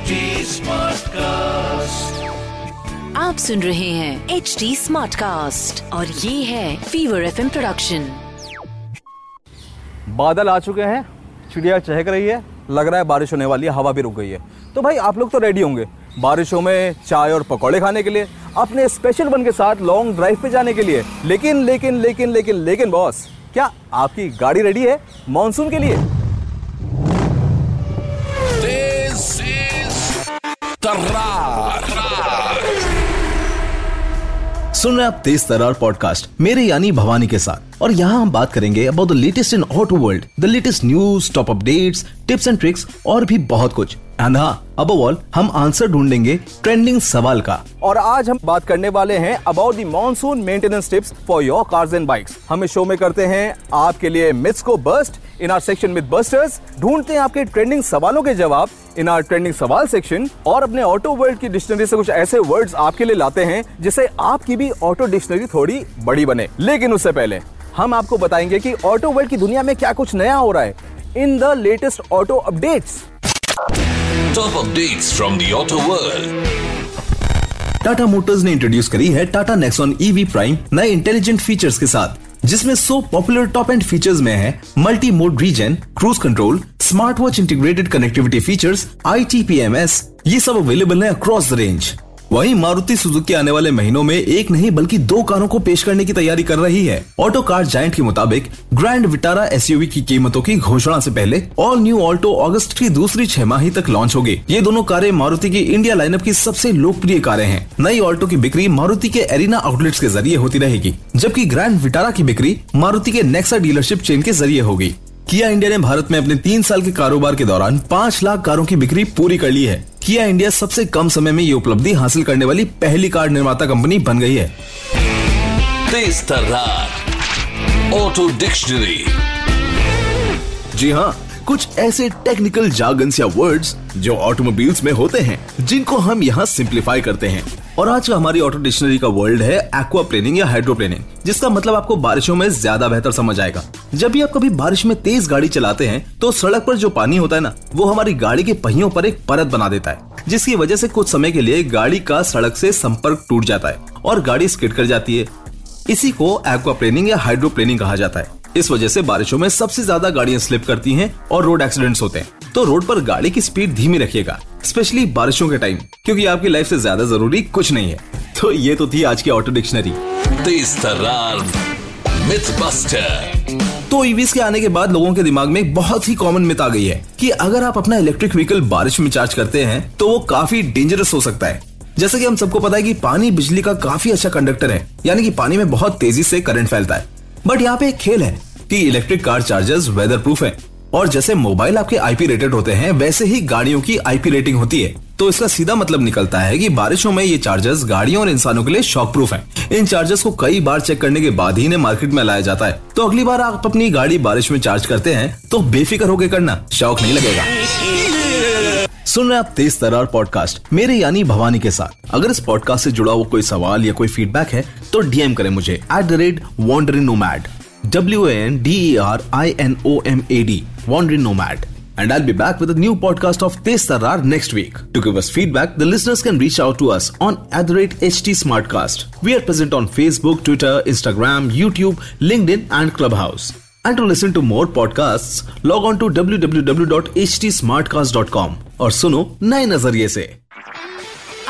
HD Smartcast. आप सुन रहे हैं एच डी स्मार्ट कास्ट और ये है फीवर एफ़ प्रोडक्शन बादल आ चुके हैं चिड़िया चहक रही है लग रहा है बारिश होने वाली है हवा भी रुक गई है। तो भाई आप लोग तो रेडी होंगे बारिशों में चाय और पकौड़े खाने के लिए अपने स्पेशल वन के साथ लॉन्ग ड्राइव पे जाने के लिए। लेकिन लेकिन लेकिन लेकिन लेकिन बॉस क्या आपकी गाड़ी रेडी है मानसून के लिए? Tarrar. सुन रहे आप तेज तरार पॉडकास्ट मेरे यानी भवानी के साथ और यहाँ हम बात करेंगे about the latest in auto world the latest news top updates tips and tricks और भी बहुत कुछ एंड हाँ अब ऑल हम आंसर ढूंढेंगे ट्रेंडिंग सवाल का। और आज हम बात करने वाले हैं about the monsoon maintenance tips for your cars and bikes हम इस शो में करते हैं, आपके लिए मिथ्स को bust in our section with busters ढूंढते हैं आपके ट्रेंडिंग सवालों के जवाब। इन आर ट्रेंडिंग सवाल सेक्शन और अपने ऑटो वर्ल्ड की डिक्शनरी से कुछ ऐसे वर्ड्स आपके लिए लाते हैं, जिससे आपकी भी ऑटो डिक्शनरी थोड़ी बड़ी बने। लेकिन उससे पहले, हम आपको बताएँगे कि ऑटो वर्ल्ड की दुनिया में क्या कुछ नया हो रहा है। In the latest auto updates Top updates from the auto world. Tata motors ने इंट्रोड्यूस करी है टाटा नेक्सॉन ईवी प्राइम नए इंटेलिजेंट फीचर्स के साथ, जिसमें so popular top end features में है multi mode regen cruise control smart watch integrated connectivity features ITPMS ये सब अवेलेबल है अक्रॉस द रेंज वहीं मारुति सुजुकी आने वाले महीनों में एक नहीं बल्कि दो कारों को पेश करने की तैयारी कर रही है। ऑटो कार जायंट के मुताबिक ग्रैंड विटारा एसयूवी की कीमतों की घोषणा से पहले ऑल न्यू ऑल्टो अगस्त की दूसरी छमाही तक लॉन्च होगी। ये दोनों कारें मारुति की इंडिया लाइनअप की सबसे लोकप्रिय कारें हैं। नई ऑल्टो की बिक्री मारुति के एरिना आउटलेट के ज़रिए होती रहेगी, जबकि ग्रैंड विटारा की बिक्री मारुति के नेक्सा डीलरशिप चेन के ज़रिए होगी। किया इंडिया ने भारत में अपने तीन साल के कारोबार के दौरान पाँच लाख कारों की बिक्री पूरी कर ली है। किया इंडिया सबसे कम समय में ये उपलब्धि हासिल करने वाली पहली कार निर्माता कंपनी बन गई है तेज ऑटो डिक्शनरी. जी हाँ कुछ ऐसे टेक्निकल जागन्स या वर्ड्स जो ऑटोमोबाइल्स में होते हैं जिनको हम यहाँ सिंप्लीफाई करते हैं और आज का हमारी ऑटो डिक्शनरी का वर्ल्ड है एक्वा प्लेनिंग या हाइड्रोप्लेनिंग जिसका मतलब आपको बारिशों में ज़्यादा बेहतर समझ आएगा। जब भी आप कभी बारिश में तेज गाड़ी चलाते हैं तो सड़क पर जो पानी होता है ना, वो हमारी गाड़ी के पहियों पर एक परत बना देता है, जिसकी वजह से कुछ समय के लिए गाड़ी का सड़क से संपर्क टूट जाता है और गाड़ी स्किड कर जाती है। इसी को एक्वा प्लेनिंग या हाइड्रोप्लेनिंग कहा जाता है। इस वजह से बारिशों में सबसे ज़्यादा गाड़ियाँ स्लिप करती हैं और रोड एक्सीडेंट्स होते हैं। तो रोड पर गाड़ी की स्पीड धीमी रखिएगा स्पेशली बारिशों के टाइम क्योंकि आपकी लाइफ से ज़्यादा ज़रूरी कुछ नहीं है। तो ये तो थी आज की ऑटो डिक्शनरी तो ईवीज के आने के बाद लोगों के दिमाग में एक बहुत ही कॉमन मिथ आ गई है कि अगर आप अपना इलेक्ट्रिक व्हीकल बारिश में चार्ज करते हैं तो वो काफ़ी डेंजरस हो सकता है। जैसे कि हम सबको पता है कि पानी बिजली का काफ़ी अच्छा कंडक्टर है यानी कि पानी में बहुत तेज़ी से करंट फैलता है। बट यहाँ पे एक खेल है कि electric car chargers weatherproof है। और जैसे मोबाइल आपके आईपी रेटेड होते हैं, वैसे ही गाड़ियों की आईपी रेटिंग होती है। तो इसका सीधा मतलब निकलता है कि बारिशों में ये चार्जर्स गाड़ियों और इंसानों के लिए शॉक प्रूफ है। इन चार्जर्स को कई बार चेक करने के बाद ही इन्हें मार्केट में लाया जाता है। तो अगली बार आप अपनी गाड़ी बारिश में चार्ज करते हैं तो बेफिक्र होकर करना, शौक नहीं लगेगा। सुन रहे आप तेज तरार पॉडकास्ट मेरे यानी भवानी के साथ। अगर इस पॉडकास्ट से जुड़ा हुआ कोई सवाल या कोई फीडबैक है तो डीएम करें मुझे at the rate wanderin nomad W N D E R I N O M A D wandering nomad And I'll be back with a new podcast of Tez Tarar next week. To give us feedback, the listeners can reach out to us on at the rate HT Smartcast. We are present on Facebook, Twitter, Instagram, YouTube, LinkedIn, and Clubhouse. And to listen to more podcasts, log on to www.htsmartcast.com और सुनो नए नजरिए से